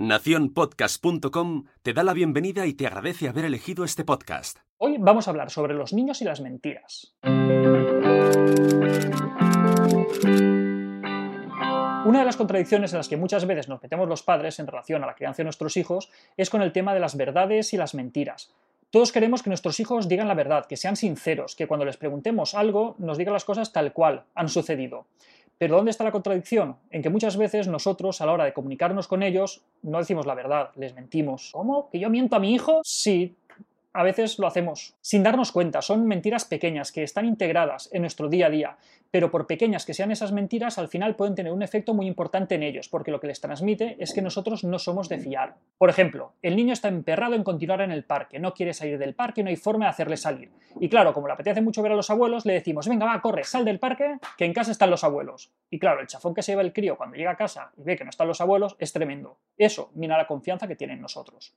Naciónpodcast.com te da la bienvenida y te agradece haber elegido este podcast. Hoy vamos a hablar sobre los niños y las mentiras. Una de las contradicciones en las que muchas veces nos metemos los padres en relación a la crianza de nuestros hijos es con el tema de las verdades y las mentiras. Todos queremos que nuestros hijos digan la verdad, que sean sinceros, que cuando les preguntemos algo nos digan las cosas tal cual han sucedido. Pero ¿dónde está la contradicción? En que muchas veces nosotros, a la hora de comunicarnos con ellos, no decimos la verdad, les mentimos. ¿Cómo? ¿Que yo miento a mi hijo? Sí, a veces lo hacemos sin darnos cuenta. Son mentiras pequeñas que están integradas en nuestro día a día, pero por pequeñas que sean esas mentiras, al final pueden tener un efecto muy importante en ellos, porque lo que les transmite es que nosotros no somos de fiar. Por ejemplo, el niño está emperrado en continuar en el parque, no quiere salir del parque, no hay forma de hacerle salir. Y claro, como le apetece mucho ver a los abuelos, le decimos, venga, va, corre, sal del parque, que en casa están los abuelos. Y claro, el chafón que se lleva el crío cuando llega a casa y ve que no están los abuelos es tremendo. Eso mina la confianza que tienen nosotros.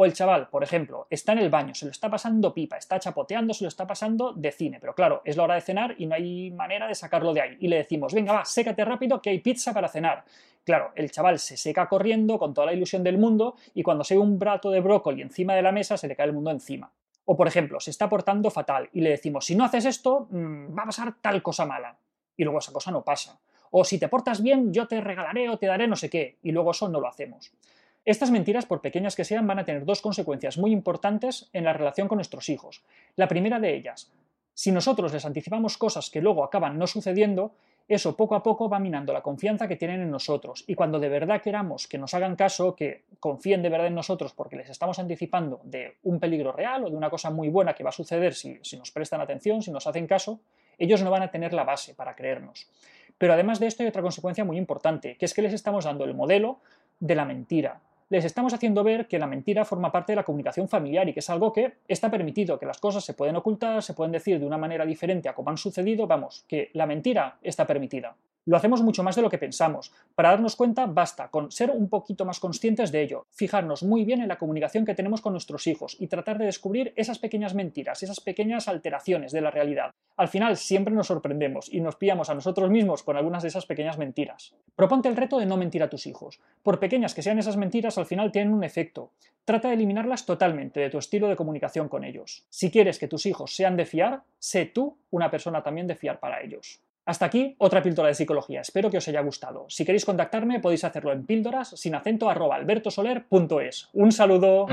O el chaval, por ejemplo, está en el baño, se lo está pasando pipa, está chapoteando, se lo está pasando de cine, pero claro, es la hora de cenar y no hay manera de sacarlo de ahí. Y le decimos, venga, va, sécate rápido que hay pizza para cenar. Claro, el chaval se seca corriendo con toda la ilusión del mundo y cuando se ve un brato de brócoli encima de la mesa se le cae el mundo encima. O por ejemplo, se está portando fatal y le decimos, si no haces esto, mm, va a pasar tal cosa mala. Y luego esa cosa no pasa. O si te portas bien, yo te regalaré o te daré no sé qué. Y luego eso no lo hacemos. Estas mentiras, por pequeñas que sean, van a tener dos consecuencias muy importantes en la relación con nuestros hijos. La primera de ellas, si nosotros les anticipamos cosas que luego acaban no sucediendo, eso poco a poco va minando la confianza que tienen en nosotros. Y cuando de verdad queramos que nos hagan caso, que confíen de verdad en nosotros porque les estamos anticipando de un peligro real o de una cosa muy buena que va a suceder si, nos prestan atención, si nos hacen caso, ellos no van a tener la base para creernos. Pero además de esto hay otra consecuencia muy importante, que es que les estamos dando el modelo de la mentira, les estamos haciendo ver que la mentira forma parte de la comunicación familiar y que es algo que está permitido, que las cosas se pueden ocultar, se pueden decir de una manera diferente a como han sucedido, vamos, que la mentira está permitida. Lo hacemos mucho más de lo que pensamos. Para darnos cuenta, basta con ser un poquito más conscientes de ello, fijarnos muy bien en la comunicación que tenemos con nuestros hijos y tratar de descubrir esas pequeñas mentiras, esas pequeñas alteraciones de la realidad. Al final siempre nos sorprendemos y nos pillamos a nosotros mismos con algunas de esas pequeñas mentiras. Proponte el reto de no mentir a tus hijos. Por pequeñas que sean esas mentiras, al final tienen un efecto. Trata de eliminarlas totalmente de tu estilo de comunicación con ellos. Si quieres que tus hijos sean de fiar, sé tú una persona también de fiar para ellos. Hasta aquí otra píldora de psicología. Espero que os haya gustado. Si queréis contactarme podéis hacerlo en píldoras sin acento arroba albertosoler.es. Un saludo.